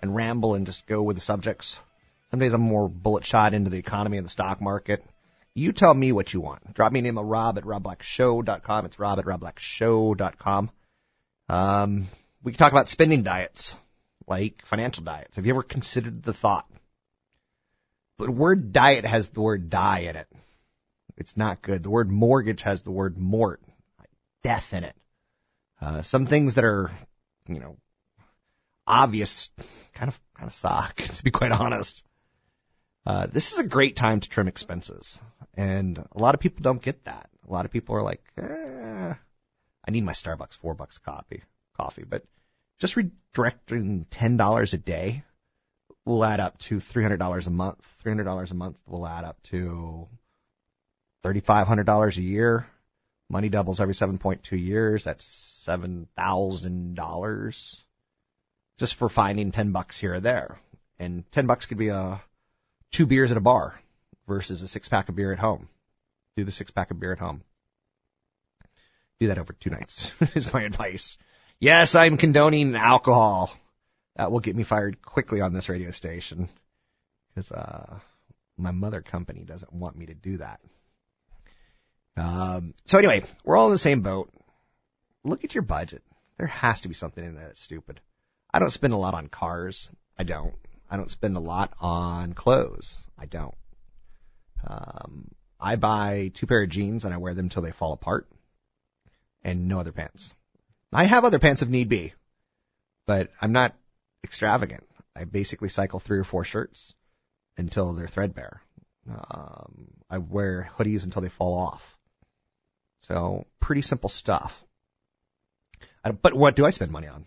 and ramble and just go with the subjects. Some days I'm more bullet shot into the economy and the stock market. You tell me what you want. Drop me an email, rob at robblackshow.com. It's rob at robblackshow.com. Um, we can talk about spending diets, like financial diets. Have you ever considered the thought? The word diet has the word die in it. It's not good. The word mortgage has the word mort, death in it. Uh, some things that are, you know, obvious kind of kind of suck, to be quite honest. Uh, this is a great time to trim expenses, and a lot of people don't get that. A lot of people are like, eh, I need my Starbucks four bucks coffee, coffee, but just redirecting ten dollars a day will add up to three hundred dollars a month. Three hundred dollars a month will add up to thirty five hundred dollars a year. Money doubles every seven point two years. That's seven thousand dollars just for finding 10 bucks here or there. And 10 bucks could be a two beers at a bar versus a six pack of beer at home. Do the six pack of beer at home. Do that over two nights is my advice. Yes, I'm condoning alcohol. That will get me fired quickly on this radio station because uh, my mother company doesn't want me to do that. Um, so anyway, we're all in the same boat. Look at your budget. There has to be something in there that's stupid. I don't spend a lot on cars. I don't. I don't spend a lot on clothes. I don't. Um, I buy two pair of jeans and I wear them until they fall apart, and no other pants. I have other pants if need be, but I'm not extravagant. I basically cycle three or four shirts until they're threadbare. Um, I wear hoodies until they fall off. So pretty simple stuff. I, but what do I spend money on?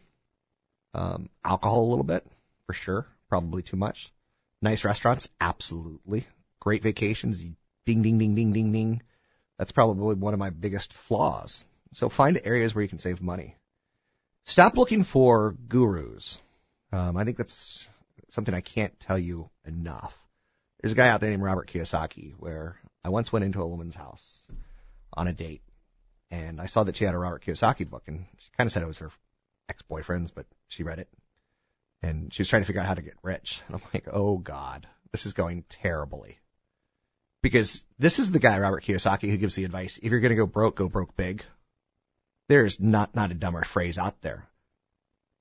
Um, alcohol a little bit, for sure. Probably too much. Nice restaurants, absolutely. Great vacations, ding, ding, ding, ding, ding, ding. That's probably one of my biggest flaws. So find areas where you can save money. Stop looking for gurus. Um, I think that's something I can't tell you enough. There's a guy out there named Robert Kiyosaki where I once went into a woman's house on a date and I saw that she had a Robert Kiyosaki book and she kind of said it was her ex-boyfriends, but she read it and she was trying to figure out how to get rich. And I'm like, oh God, this is going terribly. Because this is the guy, Robert Kiyosaki, who gives the advice, if you're going to go broke, go broke big. There's not, not a dumber phrase out there.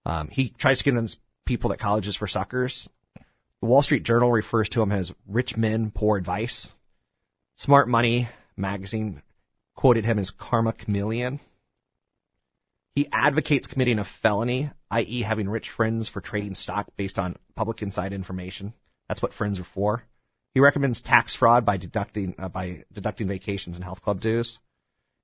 Um, he tries to convince people that college is for suckers. The Wall Street Journal refers to him as rich men, poor advice. Smart Money magazine quoted him as karma chameleon. He advocates committing a felony, i.e., having rich friends for trading stock based on public inside information. That's what friends are for. He recommends tax fraud by deducting uh, by deducting vacations and health club dues.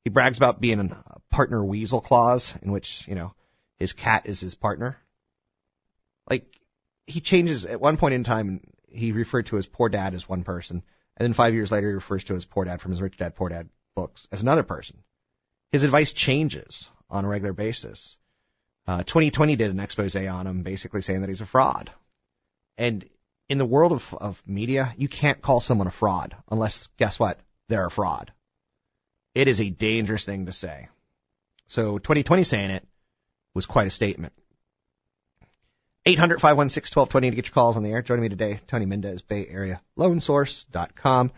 He brags about being a partner weasel clause, in which you know his cat is his partner. like he changes at one point in time. He referred to his poor dad as one person, and then five years later he refers to his poor dad from his Rich Dad Poor Dad books as another person. His advice changes on a regular basis. Uh, 2020 did an expose on him, basically saying that he's a fraud. And in the world of, of media, you can't call someone a fraud unless, guess what? They're a fraud. It is a dangerous thing to say. So 2020 saying it was quite a statement. 800 516 1220 to get your calls on the air. Joining me today, Tony Mendez, Bay Area LoanSource.com.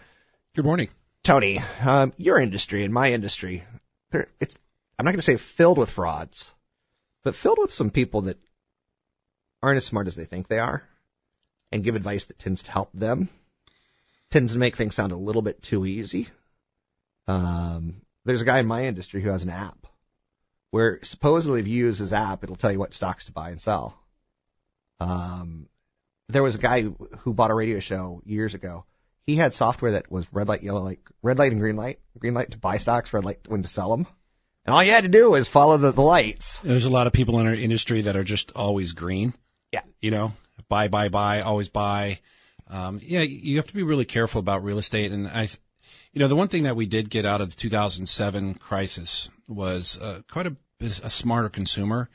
Good morning. Tony, um, your industry and my industry, it's I'm not going to say filled with frauds, but filled with some people that aren't as smart as they think they are and give advice that tends to help them, tends to make things sound a little bit too easy. Um, there's a guy in my industry who has an app where supposedly if you use his app, it'll tell you what stocks to buy and sell. Um, there was a guy who bought a radio show years ago. He had software that was red light, yellow light, red light and green light. Green light to buy stocks, red light when to sell them. And all you had to do was follow the, the lights. There's a lot of people in our industry that are just always green. Yeah. You know, buy, buy, buy, always buy. Um, yeah, you have to be really careful about real estate. And I, you know, the one thing that we did get out of the 2007 crisis was uh, quite a, a smarter consumer.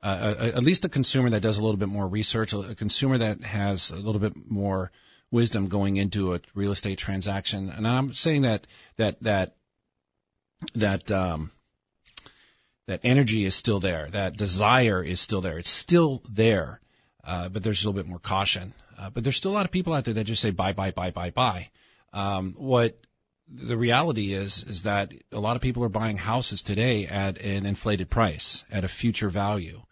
Uh, a, at least a consumer that does a little bit more research, a, a consumer that has a little bit more wisdom going into a real estate transaction. And I'm saying that that that that um, that energy is still there, that desire is still there. It's still there, uh, but there's a little bit more caution. Uh, but there's still a lot of people out there that just say buy, buy, buy, buy, buy. Um, what the reality is is that a lot of people are buying houses today at an inflated price, at a future value,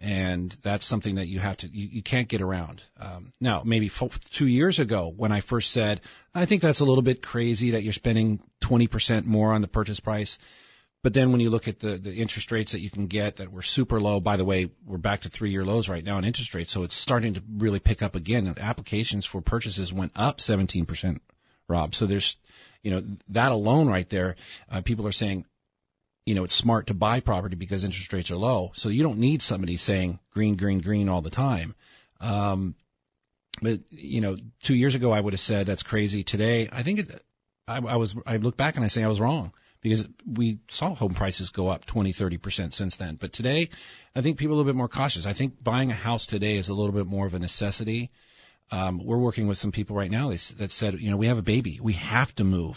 and that's something that you have to you, you can't get around. Um, now, maybe f- two years ago, when I first said I think that's a little bit crazy that you're spending 20% more on the purchase price. But then when you look at the, the interest rates that you can get that were super low, by the way, we're back to three year lows right now in interest rates, so it's starting to really pick up again. Applications for purchases went up 17%, Rob. So there's, you know, that alone right there, uh, people are saying, you know, it's smart to buy property because interest rates are low. So you don't need somebody saying green, green, green all the time. Um, but you know, two years ago I would have said that's crazy. Today, I think it, I, I was I look back and I say I was wrong because we saw home prices go up 20, 30 percent since then. But today, I think people are a little bit more cautious. I think buying a house today is a little bit more of a necessity. Um, we're working with some people right now that said, you know, we have a baby, we have to move.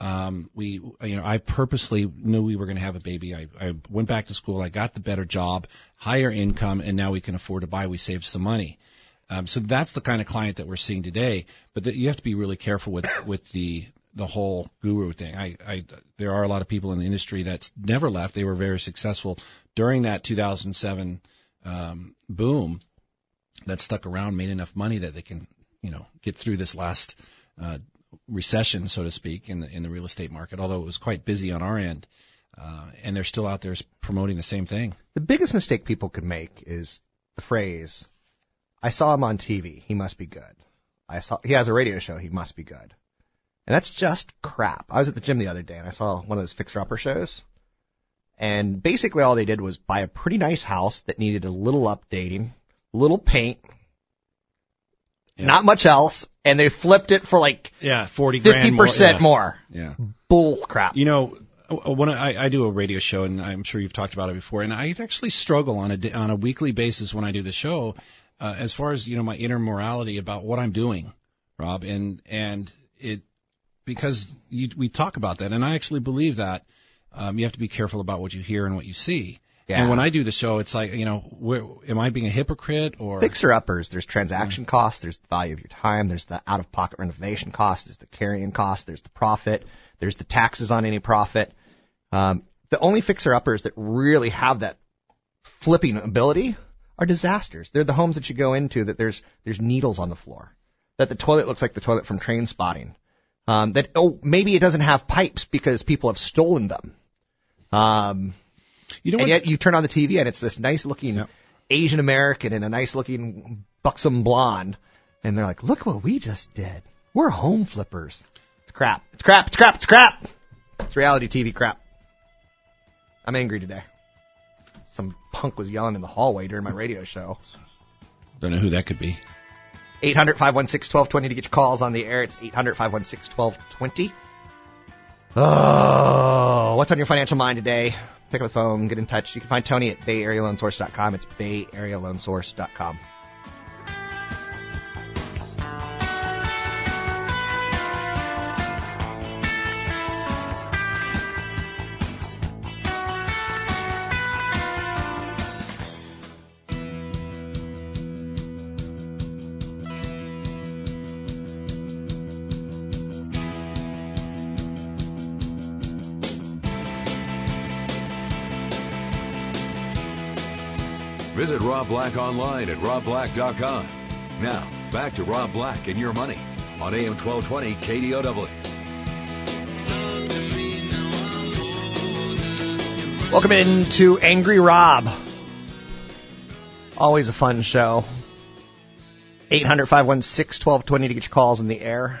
Um, we, you know, I purposely knew we were going to have a baby. I, I went back to school. I got the better job, higher income, and now we can afford to buy. We saved some money. Um, so that's the kind of client that we're seeing today. But the, you have to be really careful with with the the whole guru thing. I, I there are a lot of people in the industry that's never left. They were very successful during that 2007 um, boom that stuck around, made enough money that they can you know get through this last uh, recession, so to speak, in the in the real estate market. Although it was quite busy on our end, uh, and they're still out there promoting the same thing. The biggest mistake people could make is the phrase, "I saw him on TV. He must be good." I saw he has a radio show. He must be good. And that's just crap. I was at the gym the other day and I saw one of those fixer upper shows. And basically all they did was buy a pretty nice house that needed a little updating, a little paint, yeah. not much else, and they flipped it for like yeah, 40 50% more. Yeah. more. Yeah. Bull crap. You know, when I, I do a radio show, and I'm sure you've talked about it before, and I actually struggle on a on a weekly basis when I do the show, uh, as far as you know my inner morality about what I'm doing, Rob, and and it because you, we talk about that, and I actually believe that um, you have to be careful about what you hear and what you see. Yeah. And when I do the show, it's like you know, where, am I being a hypocrite or fixer uppers? There's transaction yeah. costs, there's the value of your time, there's the out of pocket renovation cost, there's the carrying cost, there's the profit, there's the taxes on any profit. Um, the only fixer uppers that really have that flipping ability are disasters. They're the homes that you go into that there's there's needles on the floor, that the toilet looks like the toilet from Trainspotting, um, that oh maybe it doesn't have pipes because people have stolen them. Um, you know, and yet you turn on the TV and it's this nice looking yep. Asian American and a nice looking buxom blonde, and they're like, "Look what we just did. We're home flippers." It's crap. It's crap. It's crap. It's crap. It's reality TV crap. I'm angry today. Some punk was yelling in the hallway during my radio show. Don't know who that could be. 800 516 1220 to get your calls on the air. It's 800 516 1220. Oh, what's on your financial mind today? Pick up the phone, get in touch. You can find Tony at BayAreaLoanSource.com. It's BayAreaLoanSource.com. Rob Black online at robblack.com. Now, back to Rob Black and your money on AM 1220 KDOW. Welcome into Angry Rob. Always a fun show. 800 516 1220 to get your calls in the air.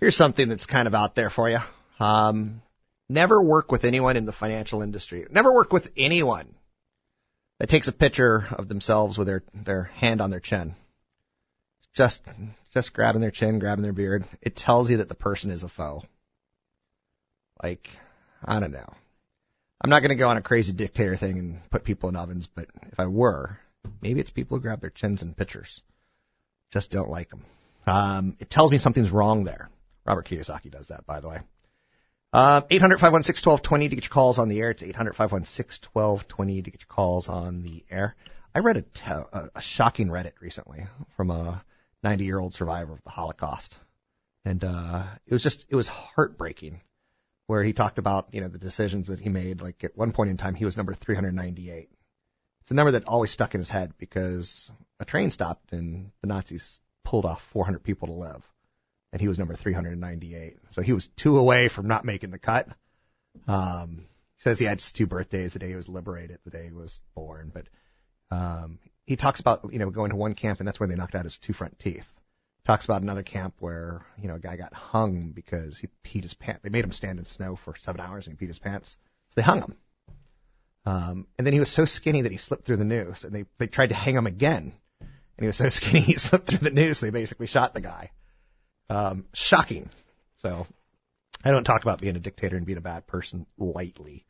Here's something that's kind of out there for you. Um, never work with anyone in the financial industry. Never work with anyone that takes a picture of themselves with their, their hand on their chin. Just just grabbing their chin, grabbing their beard. It tells you that the person is a foe. Like, I don't know. I'm not going to go on a crazy dictator thing and put people in ovens, but if I were, maybe it's people who grab their chins in pictures. Just don't like them. Um, it tells me something's wrong there. Robert Kiyosaki does that, by the way. Uh, 800 516 1220 to get your calls on the air. It's 800 516 1220 to get your calls on the air. I read a, a, shocking Reddit recently from a 90 year old survivor of the Holocaust. And uh, it was just, it was heartbreaking where he talked about, you know, the decisions that he made. Like at one point in time, he was number 398. It's a number that always stuck in his head because a train stopped and the Nazis pulled off 400 people to live and he was number 398. So he was two away from not making the cut. Um, he says he had two birthdays: the day he was liberated, the day he was born. But um, he talks about you know going to one camp and that's where they knocked out his two front teeth. Talks about another camp where you know a guy got hung because he peed his pants. They made him stand in snow for seven hours and he peed his pants, so they hung him. Um, and then he was so skinny that he slipped through the noose, and they they tried to hang him again. And he was so skinny he slipped through the noose. They basically shot the guy. Um, shocking. So I don't talk about being a dictator and being a bad person lightly.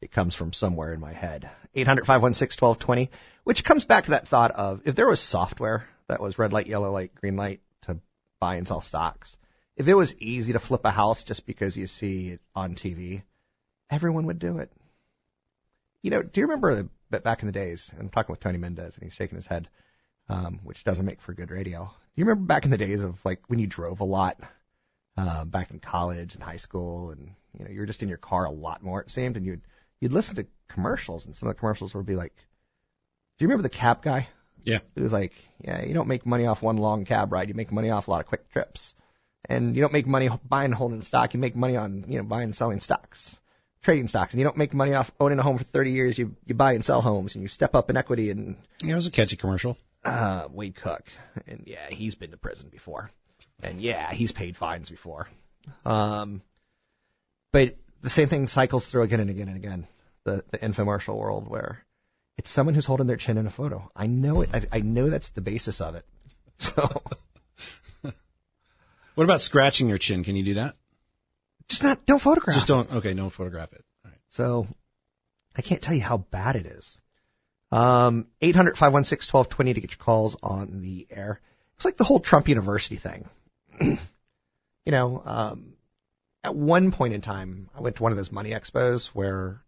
It comes from somewhere in my head. 800 516 1220, which comes back to that thought of if there was software that was red light, yellow light, green light to buy and sell stocks, if it was easy to flip a house just because you see it on TV, everyone would do it. You know, do you remember back in the days? I'm talking with Tony Mendez and he's shaking his head, um, which doesn't make for good radio. Do you remember back in the days of like when you drove a lot, uh, back in college and high school, and you know you were just in your car a lot more it seemed, and you'd you'd listen to commercials, and some of the commercials would be like, "Do you remember the cab guy?" Yeah. It was like, yeah, you don't make money off one long cab ride. You make money off a lot of quick trips, and you don't make money buying and holding stock. You make money on you know buying and selling stocks, trading stocks, and you don't make money off owning a home for 30 years. You you buy and sell homes, and you step up in equity and Yeah, it was a catchy commercial. Uh, Wade Cook, and yeah, he's been to prison before, and yeah, he's paid fines before. Um, but the same thing cycles through again and again and again. The the infomercial world where it's someone who's holding their chin in a photo. I know it. I, I know that's the basis of it. So What about scratching your chin? Can you do that? just not don't photograph. Just don't. Okay, don't photograph it. All right. So I can't tell you how bad it is. Um, 800 516 1220 to get your calls on the air. It's like the whole Trump University thing. you know, um, at one point in time, I went to one of those money expos where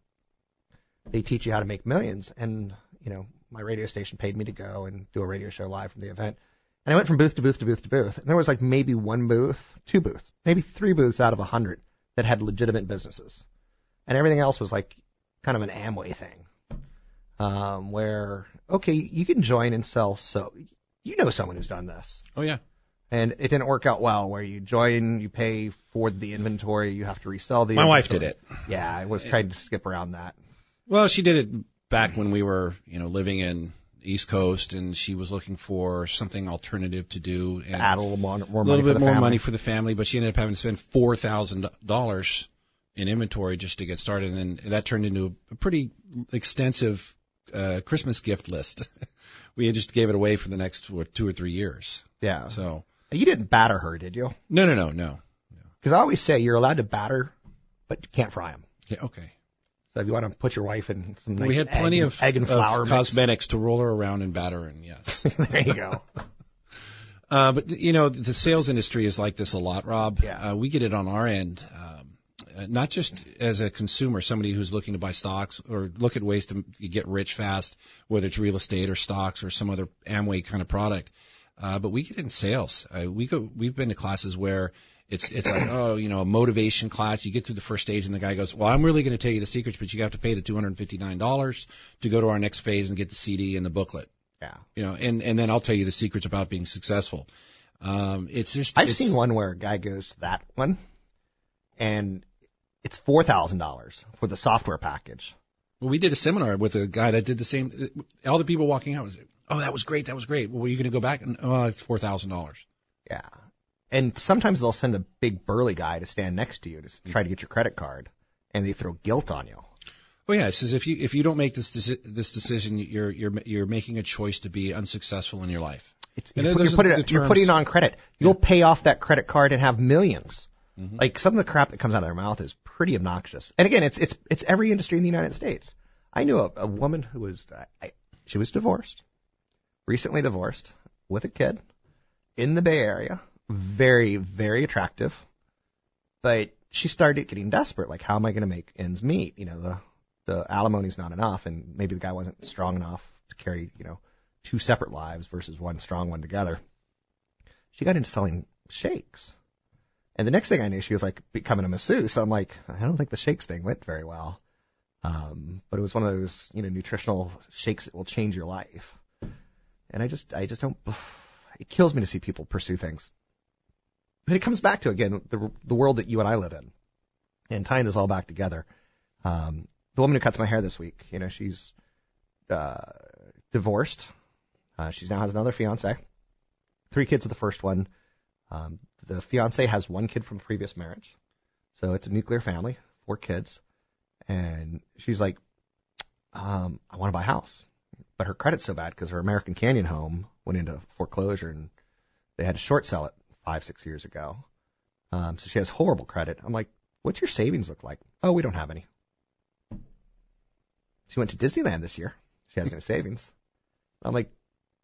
they teach you how to make millions. And, you know, my radio station paid me to go and do a radio show live from the event. And I went from booth to booth to booth to booth. And there was like maybe one booth, two booths, maybe three booths out of a hundred that had legitimate businesses. And everything else was like kind of an Amway thing. Um, where, okay, you can join and sell so, you know someone who's done this. Oh yeah. And it didn't work out well where you join, you pay for the inventory, you have to resell the My wife did it. Yeah, I was trying to skip around that. Well, she did it back when we were, you know, living in East Coast, and she was looking for something alternative to do. And Add a little more, more a money little for bit the more family. money for the family, but she ended up having to spend four thousand dollars in inventory just to get started, and then that turned into a pretty extensive uh, Christmas gift list, we just gave it away for the next what, two or three years. Yeah. So You didn't batter her, did you? no, no, no, no. Because I always say you're allowed to batter, but you can't fry them. Yeah, okay. So if you want to put your wife in some nice we had plenty egg, of egg and flour mix. cosmetics to roll her around and batter, and yes. there you go. Uh, but you know, the sales industry is like this a lot, Rob. Yeah. Uh, we get it on our end, uh, not just as a consumer, somebody who's looking to buy stocks or look at ways to get rich fast, whether it's real estate or stocks or some other Amway kind of product. Uh, but we get in sales. Uh, we go, we've been to classes where it's it's like oh you know a motivation class. You get through the first stage and the guy goes, well I'm really going to tell you the secrets, but you have to pay the two hundred fifty nine dollars to go to our next phase and get the CD and the booklet. Yeah. You know, and and then I'll tell you the secrets about being successful. Um, it's just I've it's, seen one where a guy goes to that one, and it's four thousand dollars for the software package. Well, we did a seminar with a guy that did the same. All the people walking out was, oh, that was great, that was great. Well, were you going to go back? And oh, it's four thousand dollars. Yeah. And sometimes they'll send a big burly guy to stand next to you to try to get your credit card, and they throw guilt on you. Well, yeah, it says if you if you don't make this deci- this decision, you're you're you're making a choice to be unsuccessful in your life. It's, you're, put- you're, are it, you're putting it on credit. You'll pay off that credit card and have 1000000s Mm-hmm. Like some of the crap that comes out of their mouth is pretty obnoxious. And again, it's it's it's every industry in the United States. I knew a, a woman who was I, she was divorced, recently divorced, with a kid, in the Bay Area, very very attractive, but she started getting desperate. Like, how am I going to make ends meet? You know, the the alimony's not enough, and maybe the guy wasn't strong enough to carry you know two separate lives versus one strong one together. She got into selling shakes. And the next thing I knew, she was like becoming a masseuse. So I'm like, I don't think the shakes thing went very well. Um, but it was one of those, you know, nutritional shakes that will change your life. And I just, I just don't. It kills me to see people pursue things. But it comes back to again the the world that you and I live in, and tying this all back together. Um, the woman who cuts my hair this week, you know, she's uh, divorced. Uh, she now has another fiance. Three kids with the first one. Um, the fiance has one kid from previous marriage, so it's a nuclear family, four kids, and she's like, um, I want to buy a house, but her credit's so bad because her American Canyon home went into foreclosure and they had to short sell it five, six years ago. Um, so she has horrible credit. I'm like, what's your savings look like? Oh, we don't have any. She went to Disneyland this year. She has no savings. I'm like,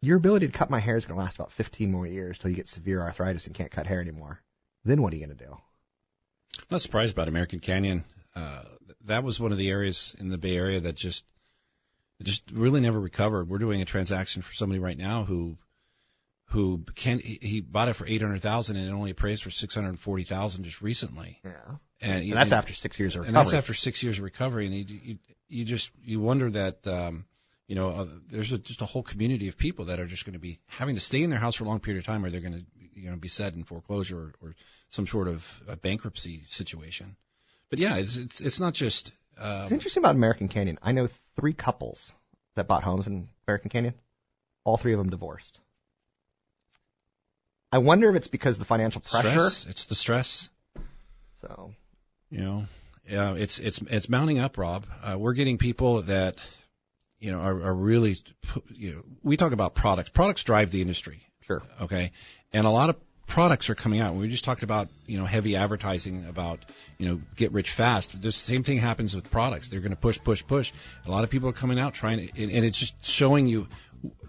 your ability to cut my hair is going to last about 15 more years till you get severe arthritis and can't cut hair anymore. Then what are you going to do? I'm not surprised about American Canyon. Uh, that was one of the areas in the Bay Area that just just really never recovered. We're doing a transaction for somebody right now who who can he, bought it for eight hundred thousand and it only appraised for six hundred forty thousand just recently. Yeah. And, And that's after six years of and that's after six years of recovery. And you you, you just you wonder that um, you know uh, there's a, just a whole community of people that are just going to be having to stay in their house for a long period of time, or they're going to you know be set in foreclosure or, or some sort of a bankruptcy situation. But yeah, it's it's it's not just. Um, It's interesting about American Canyon. I know three couples that bought homes in American Canyon. All three of them divorced. I wonder if it's because of the financial pressure. stress. It's the stress. So You know, yeah, it's it's it's mounting up, Rob. Uh, we're getting people that you know are, are really you know we talk about products. Products drive the industry. sure. Okay, and a lot of products are coming out. We just talked about you know heavy advertising about you know get rich fast. The same thing happens with products. They're going to push, push, push. A lot of people are coming out trying to, and, and it's just showing you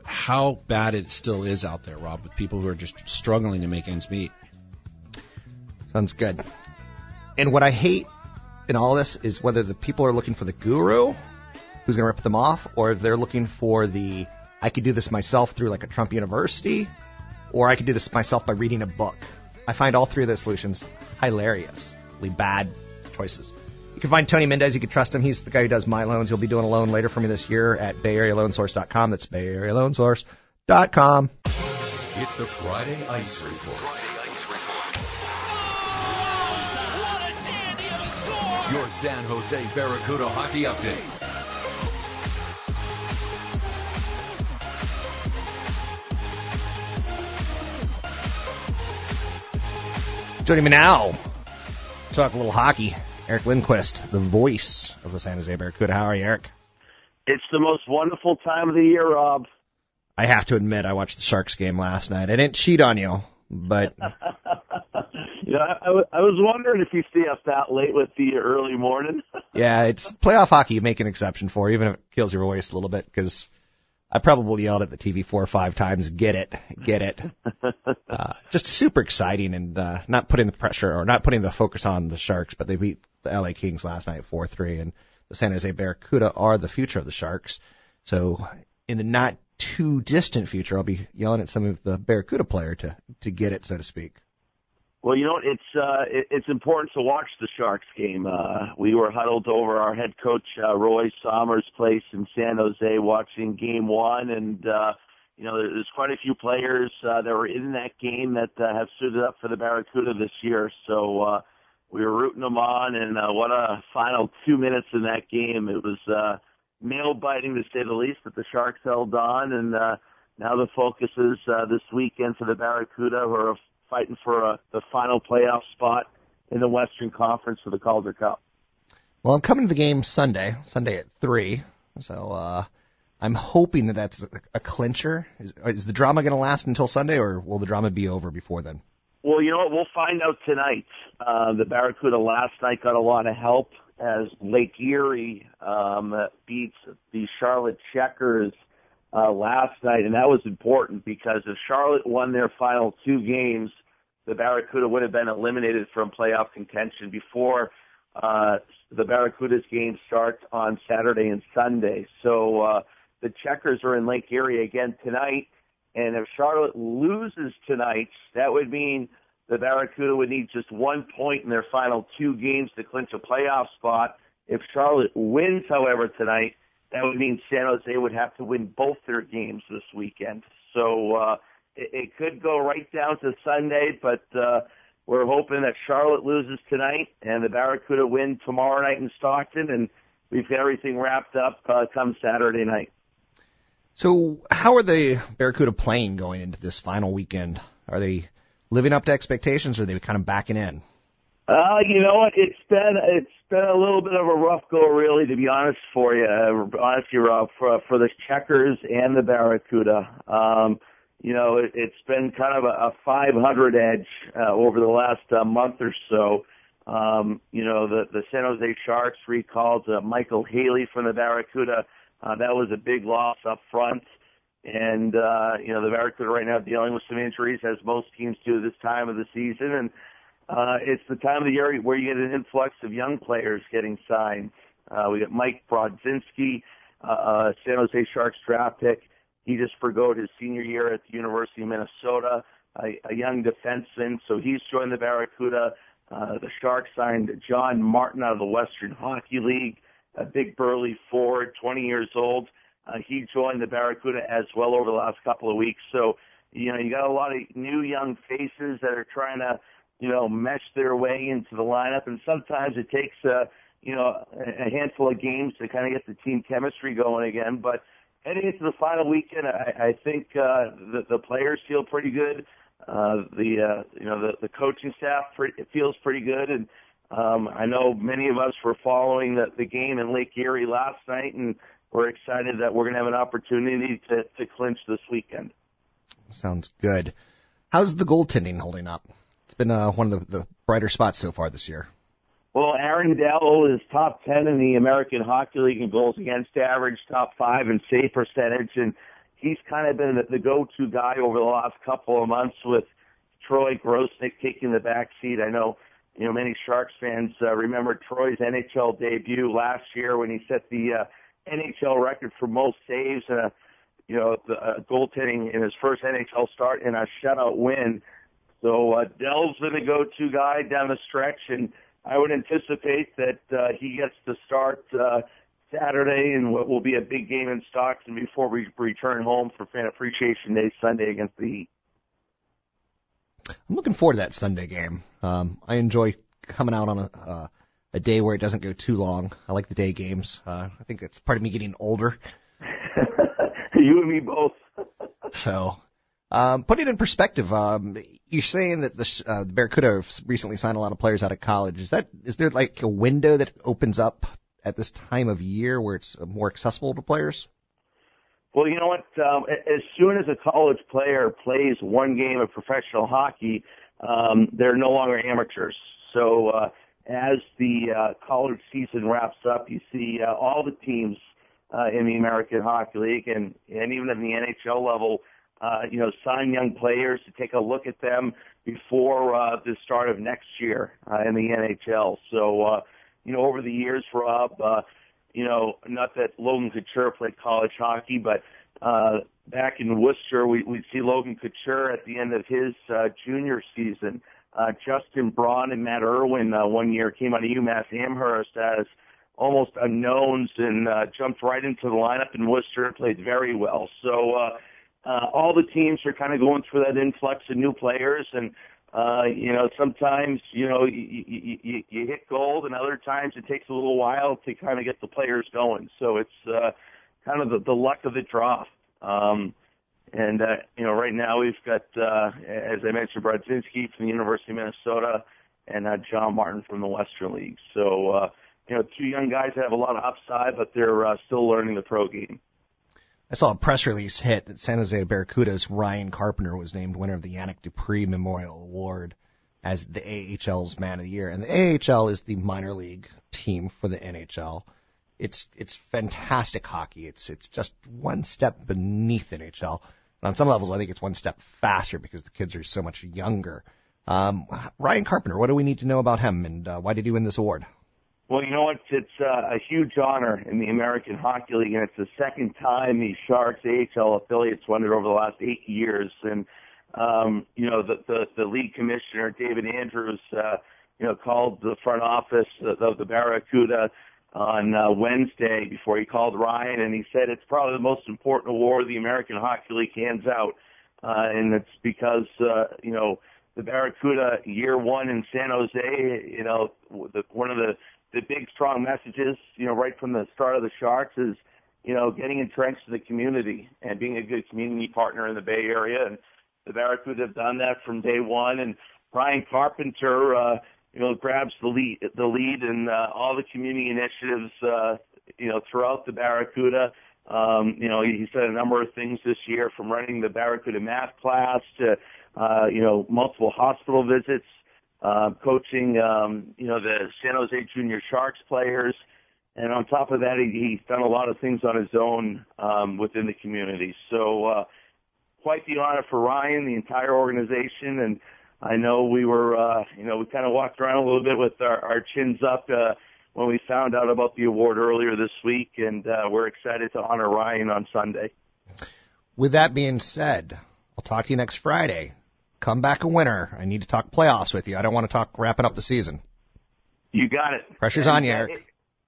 how bad it still is out there, Rob, with people who are just struggling to make ends meet. Sounds good. And what I hate in all this is whether the people are looking for the guru who's going to rip them off, or if they're looking for the I could do this myself through like a Trump university, or I could do this myself by reading a book. I find all three of those solutions hilariously bad choices. You can find Tony Mendez. You can trust him. He's the guy who does my loans. He'll be doing a loan later for me this year at BayAreaLoanSource.com. That's BayAreaLoanSource.com. It's the Friday Ice Report. Your San Jose Barracuda hockey updates. Joining me now, talk a little hockey. Eric Lindquist, the voice of the San Jose Barracuda. How are you, Eric? It's the most wonderful time of the year, Rob. I have to admit, I watched the Sharks game last night. I didn't cheat on you, but you know, I, I was wondering if you stay up that late with the early morning. yeah, it's playoff hockey. You make an exception for, even if it kills your voice a little bit, because I probably yelled at the TV four or five times. Get it, get it. uh, just super exciting, and uh, not putting the pressure or not putting the focus on the Sharks, but they beat the LA Kings last night four three, and the San Jose Barracuda are the future of the Sharks. So in the not too distant future, I'll be yelling at some of the Barracuda player to to get it, so to speak. Well, you know, it's uh, it, it's important to watch the Sharks game. Uh, we were huddled over our head coach uh, Roy Sommer's place in San Jose watching Game One, and uh, you know, there's quite a few players uh, that were in that game that uh, have suited up for the Barracuda this year. So uh, we were rooting them on, and uh, what a final two minutes in that game! It was. Uh, nail biting to say the least, but the Sharks held on, and uh, now the focus is uh, this weekend for the Barracuda, who are fighting for uh, the final playoff spot in the Western Conference for the Calder Cup. Well, I'm coming to the game Sunday, Sunday at three, so uh, I'm hoping that that's a, a clincher. Is, is the drama going to last until Sunday, or will the drama be over before then? Well, you know what? We'll find out tonight. Uh, the Barracuda last night got a lot of help as Lake Erie um, beats the Charlotte Checkers uh, last night, and that was important because if Charlotte won their final two games, the Barracuda would have been eliminated from playoff contention before uh, the Barracuda's game starts on Saturday and Sunday. So uh, the Checkers are in Lake Erie again tonight, and if Charlotte loses tonight, that would mean the Barracuda would need just one point in their final two games to clinch a playoff spot. If Charlotte wins, however, tonight, that would mean San Jose would have to win both their games this weekend. So uh, it, it could go right down to Sunday, but uh, we're hoping that Charlotte loses tonight and the Barracuda win tomorrow night in Stockton, and we've got everything wrapped up uh, come Saturday night. So, how are the Barracuda playing going into this final weekend? Are they living up to expectations, or are they kind of backing in? Uh, you know what? It's been it's been a little bit of a rough go, really, to be honest for you. Uh, honestly, Rob, for for the Checkers and the Barracuda. Um, you know, it, it's been kind of a, a 500 edge uh, over the last uh, month or so. Um, you know, the the San Jose Sharks recalled uh, Micheal Haley from the Barracuda. Uh, that was a big loss up front. And, uh, you know, the Barracuda right now dealing with some injuries, as most teams do this time of the season. And uh, it's the time of the year where you get an influx of young players getting signed. Uh, we got Mike Brodzinski, uh, uh, San Jose Sharks draft pick. He just forgoed his senior year at the University of Minnesota, a, a young defenseman, so he's joined the Barracuda. Uh, the Sharks signed John Martin out of the Western Hockey League, a big burly forward, 20 years old. Uh, he joined the Barracuda as well over the last couple of weeks. So, you know, you got a lot of new young faces that are trying to, you know, mesh their way into the lineup. And sometimes it takes, uh, you know, a handful of games to kind of get the team chemistry going again. But heading into the final weekend, I, I think uh, the, the players feel pretty good. Uh, the uh, you know the, the coaching staff it feels pretty good, and um, I know many of us were following the, the game in Lake Erie last night, and we're excited that we're going to have an opportunity to, to clinch this weekend. Sounds good. How's the goaltending holding up? It's been uh, one of the, the brighter spots so far this year. Well, Aaron Dell is top 10 in the American Hockey League in goals against average, top five in save percentage, and he's kind of been the, go-to guy over the last couple of months with Troy Grosenick taking the back seat. I know, you know, many Sharks fans uh, remember Troy's NHL debut last year when he set the uh, NHL record for most saves and a you know the uh, goaltending in his first NHL start in a shutout win. So uh, Dell's been the go-to guy down the stretch, and I would anticipate that uh, he gets to start uh, Saturday in what will be a big game in Stockton before we return home for Fan Appreciation Day Sunday against the Heat. I'm looking forward to that Sunday game. Um, I enjoy coming out on a uh, a day where it doesn't go too long. I like the day games. Uh, I think it's part of me getting older. you and me both. so, um, put it in perspective. Um, you're saying that the, uh, the Barracuda recently signed a lot of players out of college. Is that is there like a window that opens up at this time of year where it's more accessible to players? Well, you know what? Um, as soon as a college player plays one game of professional hockey, um, they're no longer amateurs. So uh, as the uh, college season wraps up, you see uh, all the teams uh, in the American Hockey League and and even at the NHL level, uh, you know, sign young players to take a look at them before uh, the start of next year uh, in the NHL. So, uh, you know, over the years, Rob. Uh, you know, not that Logan Couture played college hockey, but uh, back in Worcester, we, we see Logan Couture at the end of his uh, junior season. Uh, Justin Braun and Matt Irwin uh, one year came out of UMass Amherst as almost unknowns and uh, jumped right into the lineup in Worcester and played very well. So uh, uh, all the teams are kind of going through that influx of new players and uh, you know, sometimes, you know, you, you, you, you hit gold and other times it takes a little while to kind of get the players going. So it's, uh, kind of the, the luck of the draw. Um, and, uh, you know, right now we've got, uh, as I mentioned, Brodzinski from the University of Minnesota and, uh, John Martin from the Western League. So, uh, you know, two young guys that have a lot of upside, but they're, uh, still learning the pro game. I saw a press release hit that San Jose Barracuda's Ryan Carpenter was named winner of the Yanick Dupre Memorial Award as the AHL's Man of the Year. And the AHL is the minor league team for the NHL. It's it's fantastic hockey. It's it's just one step beneath NHL. And on some levels, I think it's one step faster because the kids are so much younger. Um, Ryan Carpenter, what do we need to know about him, and uh, why did he win this award? Well, you know what? It's uh, a huge honor in the American Hockey League, and it's the second time the Sharks AHL affiliates won it over the last eight years. And um, you know, the, the the league commissioner David Andrews, uh, you know, called the front office of the Barracuda on uh, Wednesday before he called Ryan, and he said it's probably the most important award the American Hockey League hands out, uh, and it's because uh, you know the Barracuda year one in San Jose, you know, the, one of the the big strong messages, you know, right from the start of the Sharks is, you know, getting entrenched in the community and being a good community partner in the Bay Area. And the Barracuda have done that from day one. And Brian Carpenter, uh, you know, grabs the lead, the lead in uh, all the community initiatives, uh, you know, throughout the Barracuda. Um, you know, he, he said a number of things this year, from running the Barracuda math class to, uh, you know, multiple hospital visits uh, coaching, um, you know, the San Jose Junior Sharks players. And on top of that, he, he's done a lot of things on his own um, within the community. So uh, quite the honor for Ryan, the entire organization. And I know we were, uh, you know, we kind of walked around a little bit with our, our chins up uh, when we found out about the award earlier this week. And uh, we're excited to honor Ryan on Sunday. With that being said, I'll talk to you next Friday come back a winner. I need to talk playoffs with you. I don't want to talk wrapping up the season. You got it. Pressure's and, on you, Eric.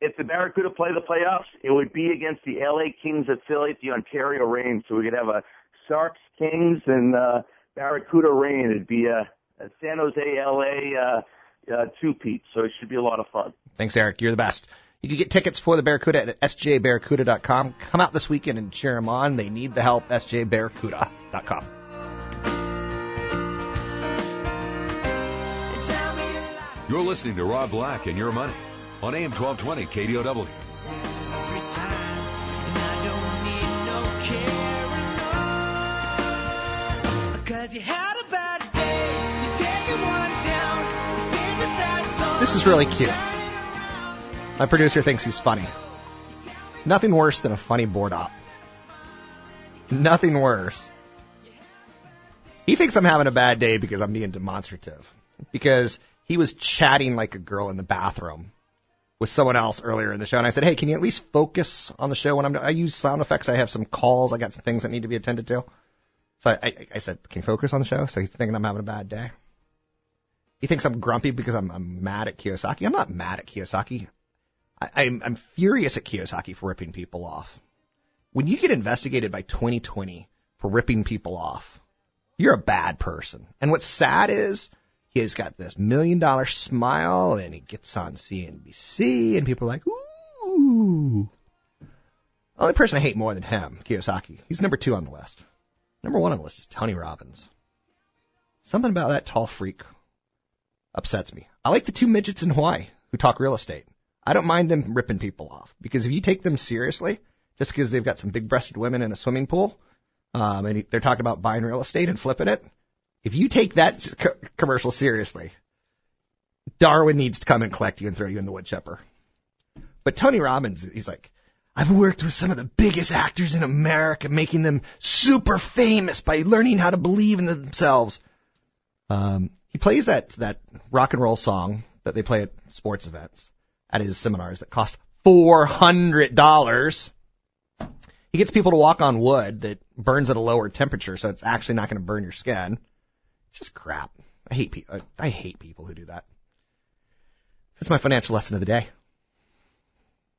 If the Barracuda play the playoffs, it would be against the LA Kings affiliate, the Ontario Reign. So we could have a Sharks Kings and uh, Barracuda Reign. It'd be a, a San Jose LA uh, uh, two peat. So it should be a lot of fun. Thanks, Eric. You're the best. You can get tickets for the Barracuda at sjbarracuda.com. Come out this weekend and cheer them on. They need the help. sjbarracuda.com. You're listening to Rob Black and Your Money on AM 1220 KDOW. This is really cute. My producer thinks he's funny. Nothing worse than a funny board op. Nothing worse. He thinks I'm having a bad day because I'm being demonstrative. Because he was chatting like a girl in the bathroom with someone else earlier in the show, and I said, "Hey, can you at least focus on the show when I'm? I use sound effects. I have some calls. I got some things that need to be attended to." So I, I, I said, "Can you focus on the show?" So he's thinking I'm having a bad day. He thinks I'm grumpy because I'm, I'm mad at Kiyosaki. I'm not mad at Kiyosaki. I, I'm, I'm furious at Kiyosaki for ripping people off. When you get investigated by 2020 for ripping people off, you're a bad person. And what's sad is He's got this million dollar smile, and he gets on CNBC, and people are like, ooh. Only person I hate more than him, Kiyosaki. He's number two on the list. Number one on the list is Tony Robbins. Something about that tall freak upsets me. I like the two midgets in Hawaii who talk real estate. I don't mind them ripping people off because if you take them seriously, just because they've got some big-breasted women in a swimming pool, um, and they're talking about buying real estate and flipping it. If you take that co- commercial seriously, Darwin needs to come and collect you and throw you in the wood chipper. But Tony Robbins, he's like, I've worked with some of the biggest actors in America, making them super famous by learning how to believe in themselves. Um, he plays that that rock and roll song that they play at sports events at his seminars that cost four hundred dollars. He gets people to walk on wood that burns at a lower temperature, so it's actually not going to burn your skin. It's just crap. I hate people. I hate people who do that. That's my financial lesson of the day.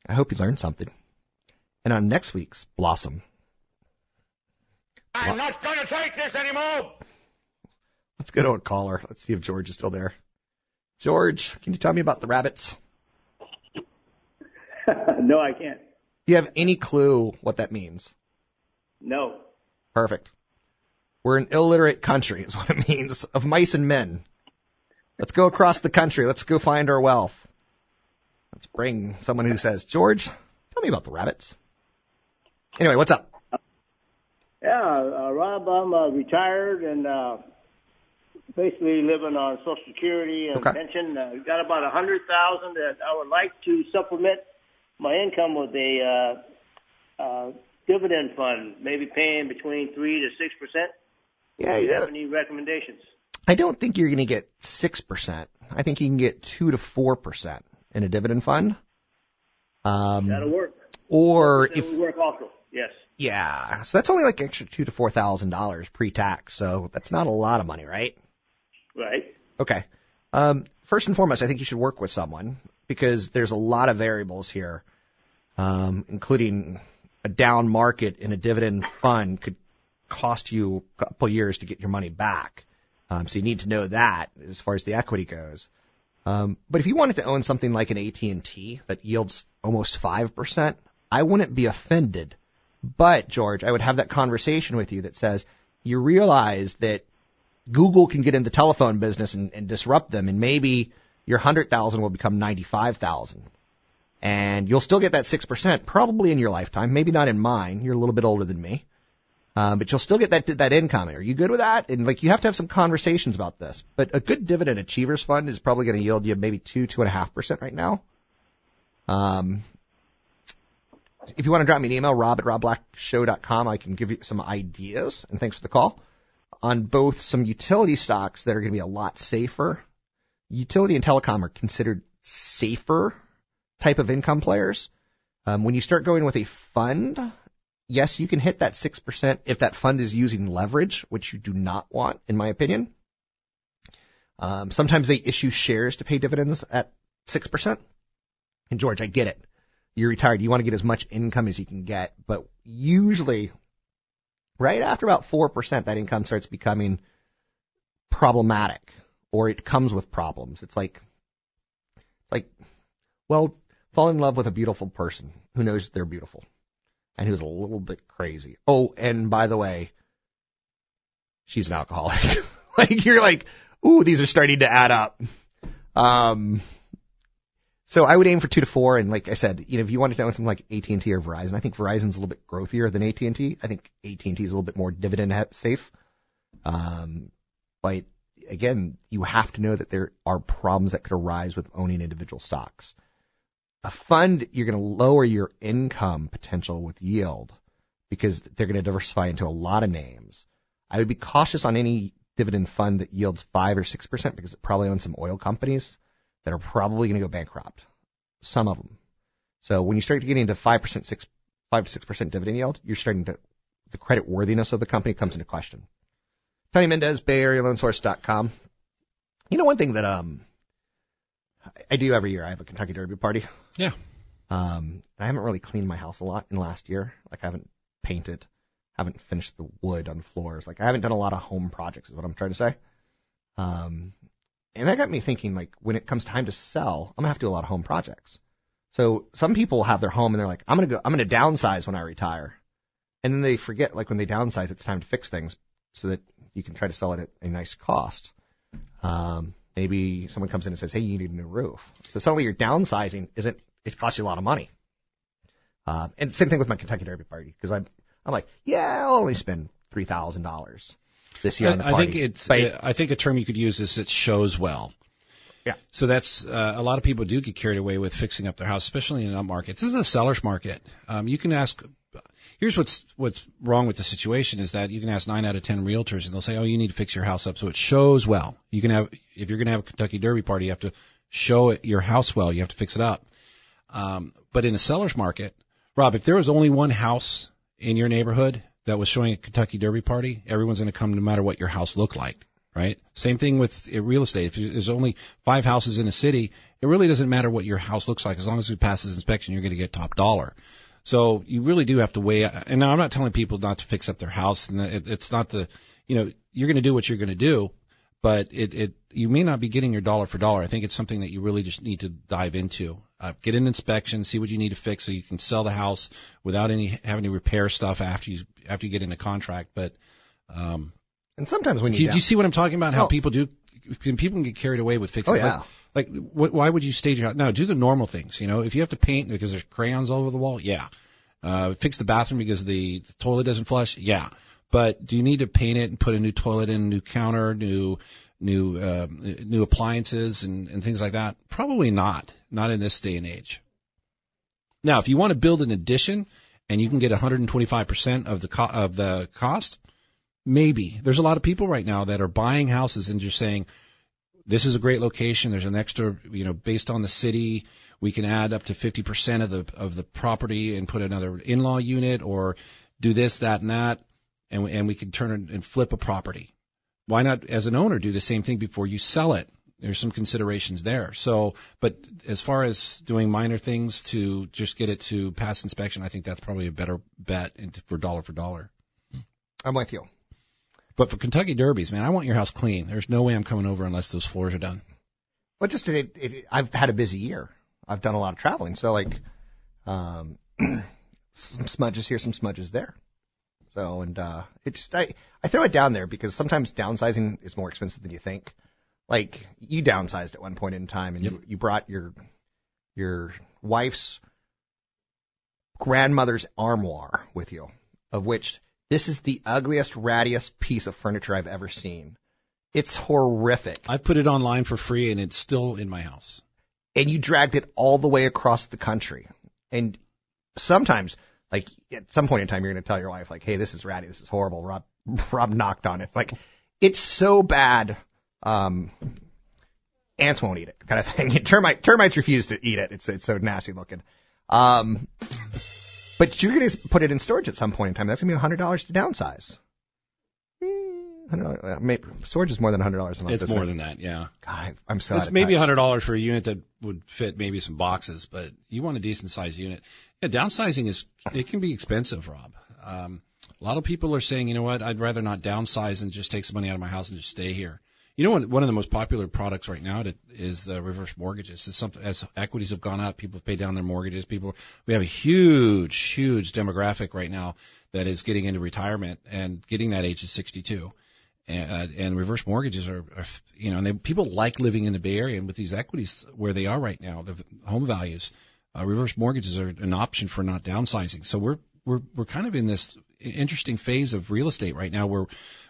I hope you learned something. And on next week's Blossom. I'm not going to take this anymore. Let's go to a caller. Let's see if George is still there. George, can you tell me about the rabbits? no, I can't. Do you have any clue what that means? No. Perfect. We're an illiterate country, is what it means, of mice and men. Let's go across the country. Let's go find our wealth. Let's bring someone who says, George, tell me about the rabbits. Anyway, what's up? Yeah, uh, Rob, I'm uh, retired and uh, basically living on Social Security and Okay. pension. Uh, got about a hundred thousand that I would like to supplement my income with a uh, uh, dividend fund, maybe paying between three to six percent. Yeah, Do you yeah. have any recommendations? I don't think you're going to get 6%. I think you can get 2 to 4% in a dividend fund. Um, That'll work. or That if would work also. Yes. Yeah, so that's only like extra two to four thousand dollars pre-tax. So that's not a lot of money, right? Right. Okay. Um, first and foremost, I think you should work with someone because there's a lot of variables here, um, including a down market in a dividend fund could cost you a couple years to get your money back. Um, so you need to know that as far as the equity goes. Um, but if you wanted to own something like an AT&T that yields almost 5%, I wouldn't be offended. But, George, I would have that conversation with you that says, you realize that Google can get into the telephone business and, and disrupt them, and maybe your 100,000 will become 95,000. And you'll still get that 6% probably in your lifetime, maybe not in mine. You're a little bit older than me. Uh, but you'll still get that that income. Are you good with that? And like you have to have some conversations about this. But a good dividend achievers fund is probably going to yield you maybe two two and a half percent right now. Um, if you want to drop me an email, rob at robblackshow.com, I can give you some ideas. And thanks for the call on both some utility stocks that are going to be a lot safer. Utility and telecom are considered safer type of income players. Um, when you start going with a fund, yes, you can hit that 6% if that fund is using leverage, which you do not want, in my opinion. Um, sometimes they issue shares to pay dividends at 6%. And George, I get it. You're retired. You want to get as much income as you can get. But usually, right after about 4%, that income starts becoming problematic or it comes with problems. It's like, it's like, well, fall in love with a beautiful person who knows they're beautiful and he was a little bit crazy. Oh, and by the way, she's an alcoholic. like you're like, ooh, these are starting to add up. Um, so I would aim for two to four, and like I said, you know, if you wanted to own something like AT and T or Verizon, I think Verizon's a little bit growthier than AT and T. I think AT and T is a little bit more dividend safe. Um, but again, you have to know that there are problems that could arise with owning individual stocks. A fund, you're going to lower your income potential with yield because they're going to diversify into a lot of names. I would be cautious on any dividend fund that yields five or six percent because it probably owns some oil companies that are probably going to go bankrupt. Some of them. So when you start getting into five percent, six, five to six percent dividend yield, you're starting to the credit worthiness of the company comes into question. Tony Mendez, Bay. You know one thing that um I do every year. I have a Kentucky Derby party. Yeah. Um, I haven't really cleaned my house a lot in last year. Like I haven't painted, haven't finished the wood on floors. Like I haven't done a lot of home projects. Is what I'm trying to say. Um, and that got me thinking. Like when it comes time to sell, I'm gonna have to do a lot of home projects. So some people have their home and they're like, I'm gonna go, I'm gonna downsize when I retire, and then they forget. Like when they downsize, it's time to fix things so that you can try to sell it at a nice cost. Um, maybe someone comes in and says, "Hey, you need a new roof." So suddenly your downsizing isn't it costs you a lot of money. Uh, and same thing with my Kentucky Derby party because I'm I'm like, yeah, I'll only spend three thousand dollars this year on the I think it's. But- I think a term you could use is it shows well. Yeah. So that's uh, a lot of people do get carried away with fixing up their house, especially in an up markets. This is a seller's market. Um, you can ask. Here's what's what's wrong with the situation is that you can ask nine out of ten realtors and they'll say, "Oh, you need to fix your house up so it shows well." You can have if you're going to have a Kentucky Derby party, you have to show it your house well. You have to fix it up. Um, but in a seller's market, Rob, if there was only one house in your neighborhood that was showing a Kentucky Derby party, everyone's going to come no matter what your house looked like, right? Same thing with uh, real estate. If there's only five houses in a city, it really doesn't matter what your house looks like. As long as it passes inspection, you're going to get top dollar. So you really do have to weigh. And now I'm not telling people not to fix up their house. And it, it's not the, you know, you're going to do what you're going to do, but it, it, you may not be getting your dollar for dollar. I think it's something that you really just need to dive into. Uh, get an inspection, see what you need to fix, so you can sell the house without any having to repair stuff after you after you get in a contract. But um, and sometimes when do you you, do you see what I'm talking about? How Oh. people do can people can get carried away with fixing. Oh, yeah. Like, like wh- why would you stage house? No, do the normal things. You know, if you have to paint because there's crayons all over the wall, yeah. Uh, fix the bathroom because the toilet doesn't flush, yeah. But do you need to paint it and put a new toilet in, new counter, new new uh, new appliances and, and things like that? Probably not. Not in this day and age. Now, if you want to build an addition and you can get 125% of the co- of the cost, maybe. There's a lot of people right now that are buying houses and just saying, this is a great location. There's an extra, you know, based on the city, we can add up to 50% of the of the property and put another in-law unit or do this, that, and that, and we, and we can turn and flip a property. Why not, as an owner, do the same thing before you sell it? There's some considerations there. So, but as far as doing minor things to just get it to pass inspection, I think that's probably a better bet for dollar for dollar. I'm with you. But for Kentucky Derbies, man, I want your house clean. There's no way I'm coming over unless those floors are done. Well, just it, it, I've had a busy year. I've done a lot of traveling, so like, um, some smudges here, some smudges there. So, and uh, it just I I throw it down there because sometimes downsizing is more expensive than you think. Like you downsized at one point in time, and you you brought your your wife's grandmother's armoire with you, of which this is the ugliest, rattiest piece of furniture I've ever seen. It's horrific. I put it online for free, and it's still in my house. and you dragged it all the way across the country. And sometimes, like at some point in time, you're going to tell your wife, like, "Hey, this is ratty. This is horrible." Rob, Rob knocked on it. Like, it's so bad. Um, ants won't eat it, kind of thing. Termite, termites refuse to eat it. It's it's so nasty looking. Um, but you're going to put it in storage at some point in time. That's going to be hundred dollars to downsize. $100, uh, maybe, storage is more than hundred dollars a month. It's more it? than that, yeah. God, I'm so. it's maybe hundred dollars for a unit that would fit maybe some boxes, but you want a decent sized unit. Yeah, downsizing is it can be expensive, Rob. Um, a lot of people are saying, you know what, I'd rather not downsize and just take some money out of my house and just stay here. You know, one of the most popular products right now is the reverse mortgages. It's something as equities have gone up, people have paid down their mortgages. People, we have a huge, huge demographic right now that is getting into retirement and getting that age of 62 and, uh, and reverse mortgages are, are you know, and they, people like living in the Bay Area, and with these equities where they are right now, the home values, uh, reverse mortgages are an option for not downsizing. So we're we're we're kind of in this interesting phase of real estate right now where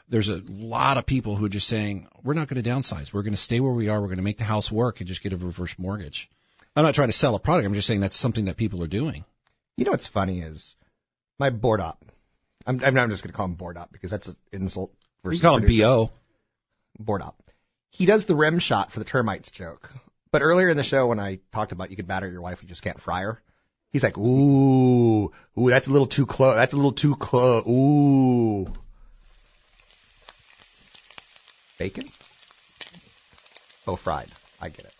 there's a lot of people who are just saying we're not going to downsize, we're going to stay where we are, we're going to make the house work and just get a reverse mortgage. I'm not trying to sell a product. I'm just saying that's something that people are doing. You know what's funny is my board op. I'm, I'm not just going to call him board op because that's an insult. Can call him bo. Board op. He does the rim shot for the termites joke. But earlier in the show, when I talked about you could batter your wife, you just can't fry her. He's like, ooh, ooh, that's a little too close. That's a little too close. Ooh. Bacon? Oh, fried. I get it.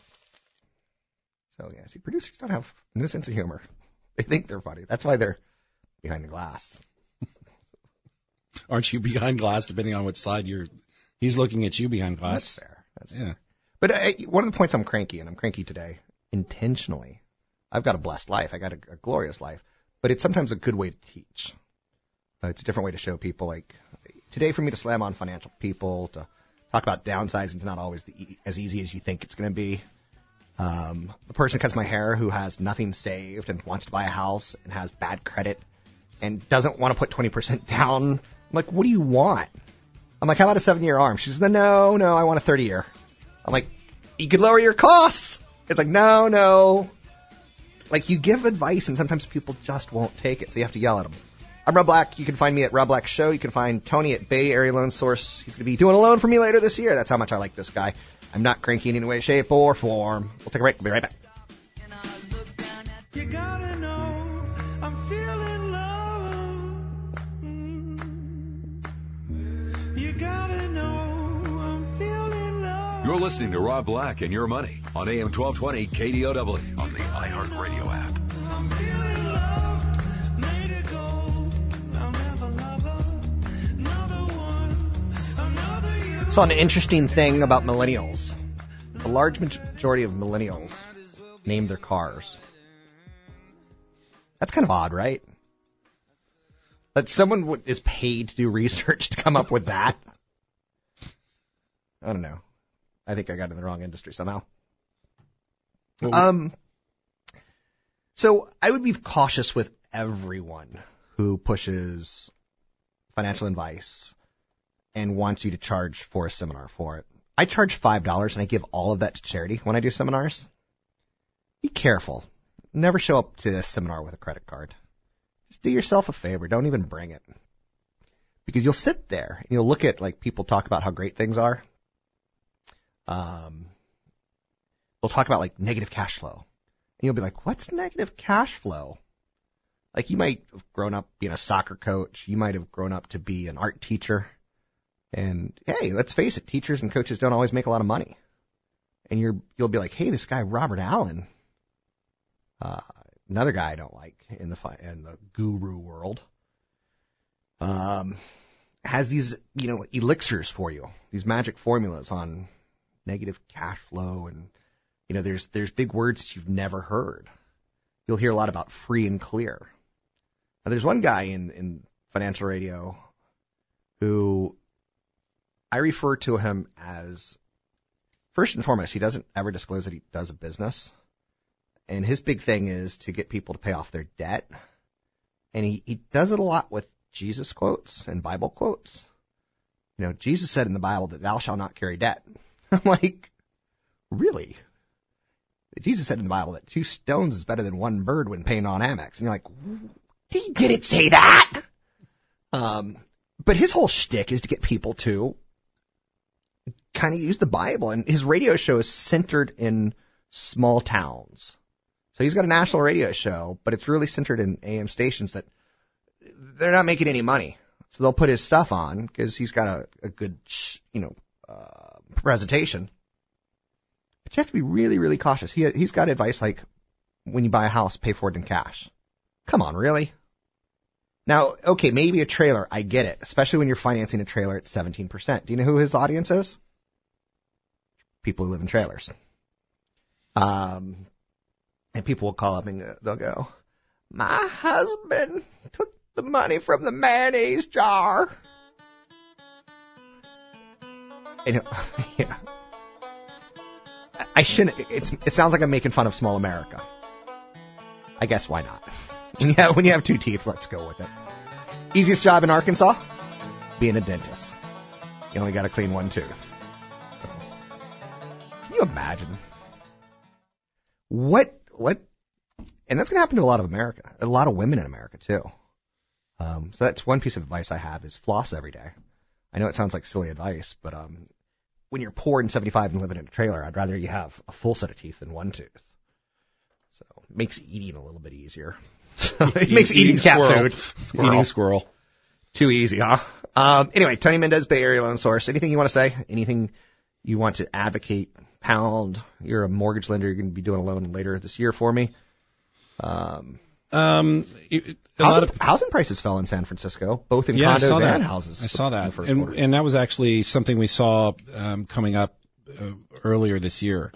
So yeah, see, producers don't have no sense of humor. They think they're funny. That's why they're behind the glass. Aren't you behind glass? Depending on which side you're, he's looking at you behind glass. That's fair. That's Yeah. But uh, one of the points I'm cranky, and I'm cranky today intentionally. I've got a blessed life. I got a, a glorious life, but it's sometimes a good way to teach. Uh, it's a different way to show people. Like today, for me to slam on financial people to talk about downsizing is not always as easy as you think it's going to be. Um, the person cuts my hair who has nothing saved and wants to buy a house and has bad credit and doesn't want to put 20% down. I'm like, what do you want? I'm like, how about a seven year arm? She says, no, no, I want a 30 year. I'm like, you could lower your costs. It's like, no, no. Like, you give advice and sometimes people just won't take it, so you have to yell at them. I'm Rob Black. You can find me at Rob Black Show. You can find Tony at Bay Area Loan Source. He's going to be doing a loan for me later this year. That's how much I like this guy. I'm not cranky in any way, shape, or form. We'll take a break. We'll be right back. You gotta know I'm feeling love. You gotta know I'm feeling love. You're listening to Rob Black and Your Money on AM 1220 KDOW on the iHeartRadio app. Saw an interesting thing about millennials. A large majority of millennials name their cars. That's kind of odd, right? That someone w- is paid to do research to come up with that. I don't know. I think I got in the wrong industry somehow. Um. So I would be cautious with everyone who pushes financial advice and wants you to charge for a seminar for it. I charge five dollars and I give all of that to charity when I do seminars. Be careful. Never show up to a seminar with a credit card. Just do yourself a favor. Don't even bring it. Because you'll sit there and you'll look at like people talk about how great things are. Um, they'll talk about like negative cash flow. And you'll be like, what's negative cash flow? Like you might have grown up being a soccer coach. You might have grown up to be an art teacher. And hey, let's face it, teachers and coaches don't always make a lot of money. And you're you'll be like, hey, this guy Robert Allen, uh, another guy I don't like in the fi- in the guru world, um, has these you know elixirs for you, these magic formulas on negative cash flow, and you know there's there's big words you've never heard. You'll hear a lot about free and clear. Now, there's one guy in in financial radio who I refer to him as first and foremost, he doesn't ever disclose that he does a business. And his big thing is to get people to pay off their debt. And he, he does it a lot with Jesus quotes and Bible quotes. You know, Jesus said in the Bible that thou shalt not carry debt. I'm like, really? Jesus said in the Bible that two stones is better than one bird when paying on Amex. And you're like, he didn't say that. Um, but his whole shtick is to get people to kind of use the Bible, and his radio show is centered in small towns. So he's got a national radio show, but it's really centered in AM stations that they're not making any money. So they'll put his stuff on because he's got a, a good, you know, uh, presentation. But you have to be really, really cautious. He he's got advice like when you buy a house, pay for it in cash. Come on, really? Now, okay, maybe a trailer, I get it, especially when you're financing a trailer at 17%. Do you know who his audience is? People who live in trailers. Um, and people will call up and they'll go, My husband took the money from the mayonnaise jar. And, yeah. I shouldn't, it's, it sounds like I'm making fun of small America. I guess why not? When you have, when you have two teeth, let's go with it. Easiest job in Arkansas? Being a dentist. You only got to clean one tooth. Can you imagine? What, what, and that's going to happen to a lot of America, a lot of women in America too. Um, so that's one piece of advice I have is floss every day. I know it sounds like silly advice, but um, when you're poor and 75 and living in a trailer, I'd rather you have a full set of teeth than one tooth. So it makes eating a little bit easier. it makes eating, Eating cat squirrel. food Eating squirrel. too easy, huh? Um, anyway, Tony Mendez, Bay Area Loan Source. Anything you want to say? Anything you want to advocate? Pound. You're a mortgage lender. You're going to be doing a loan later this year for me. Um, Um, it- a lot housing, of housing prices fell in San Francisco, both in yeah, I condos and houses. I saw that, first and, quarter. and that was actually something we saw um, coming up uh, earlier this year.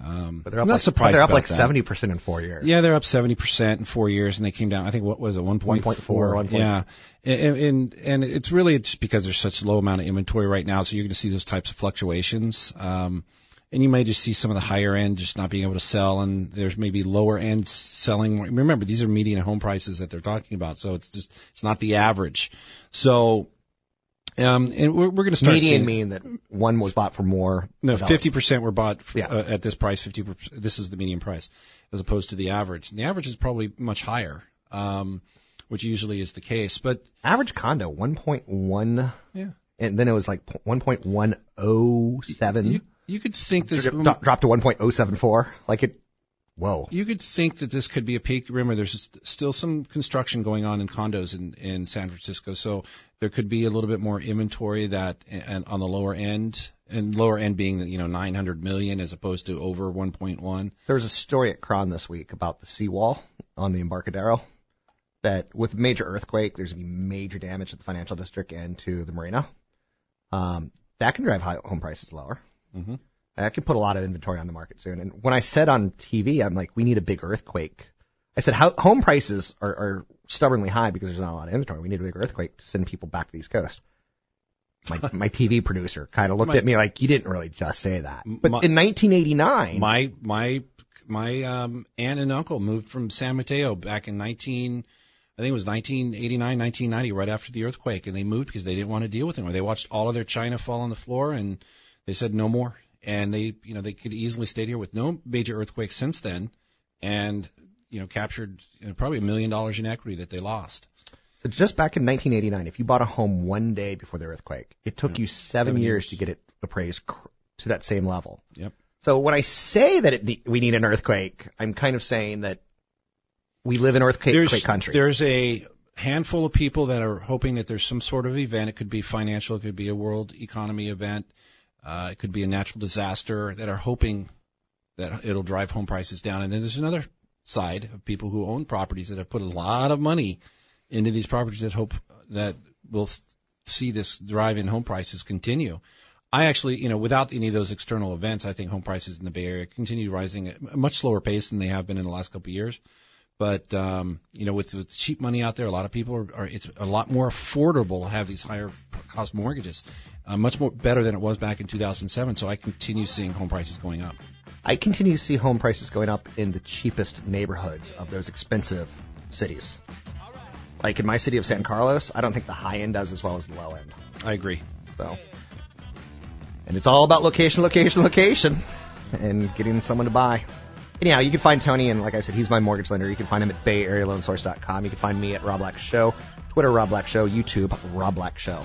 Um, But they're up not like, surprised. They're up like seventy percent in four years. Yeah, they're up seventy percent in four years, and they came down. I think what was it, one point 1.4, four? 1. Yeah, and, and and it's really just because there's such low amount of inventory right now, so you're going to see those types of fluctuations. Um, and you may just see some of the higher end just not being able to sell, and there's maybe lower end selling. Remember, these are median home prices that they're talking about, so it's just it's not the average. So, um, and we're, we're going to start Median seeing, mean that one was bought for more. no, fifty percent were bought Yeah. uh, at this price. Fifty. This is the median price, as opposed to the average. And the average is probably much higher, um, which usually is the case. But Average condo, 1.1. Yeah. And then it was like 1.107. you, you could think this. Dro- dropped to 1.074. Like it. Whoa. You could think that this could be a peak. Remember, there's still some construction going on in condos in, in San Francisco, so there could be a little bit more inventory that and on the lower end, and lower end being you know 900 million as opposed to over 1.1. There was a story at KRON this week about the seawall on the Embarcadero. That with major earthquake, there's going to be major damage to the financial district and to the marina. Um, that can drive high home prices lower. Mm-hmm. That can put a lot of inventory on the market soon. And when I said on TV, I'm like, we need a big earthquake. I said, how, home prices are, are stubbornly high because there's not a lot of inventory. We need a big earthquake to send people back to the East Coast. My, my TV producer kind of looked My- at me like, you didn't really just say that. But My- in 1989, My my my um, aunt and uncle moved from San Mateo back in 19. I think it was 1989, 1990, right after the earthquake, and they moved because they didn't want to deal with it. They watched all of their china fall on the floor, and they said no more. And they, you know, they could easily stayed here with no major earthquake since then, and you know, captured you know, probably a million dollars in equity that they lost. So just back in 1989, if you bought a home one day before the earthquake, it took you seven, Seven years, years. to get it appraised cr- to that same level. Yep. So when I say that it we need an earthquake, I'm kind of saying that we live in earthquake there's, country. There's a handful of people that are hoping that there's some sort of event. It could be financial, it could be a world economy event, uh, it could be a natural disaster that are hoping that it'll drive home prices down. And then there's another side of people who own properties that have put a lot of money into these properties that hope that we'll see this drive in home prices continue. I actually, you know, without any of those external events, I think home prices in the Bay Area continue rising at a much slower pace than they have been in the last couple of years. But um, you know, with the cheap money out there, a lot of people are, are it's a lot more affordable to have these higher cost mortgages, uh, much more better than it was back in 2007. So I continue seeing home prices going up. I continue to see home prices going up in the cheapest neighborhoods of those expensive cities. Like in my city of San Carlos, I don't think the high end does as well as the low end. I agree. So, and it's all about location, location, location, and getting someone to buy. Anyhow, you can find Tony, and like I said, he's my mortgage lender. You can find him at BayAreaLoanSource.com. You can find me at Rob Black Show, Twitter Rob Black Show, YouTube Rob Black Show.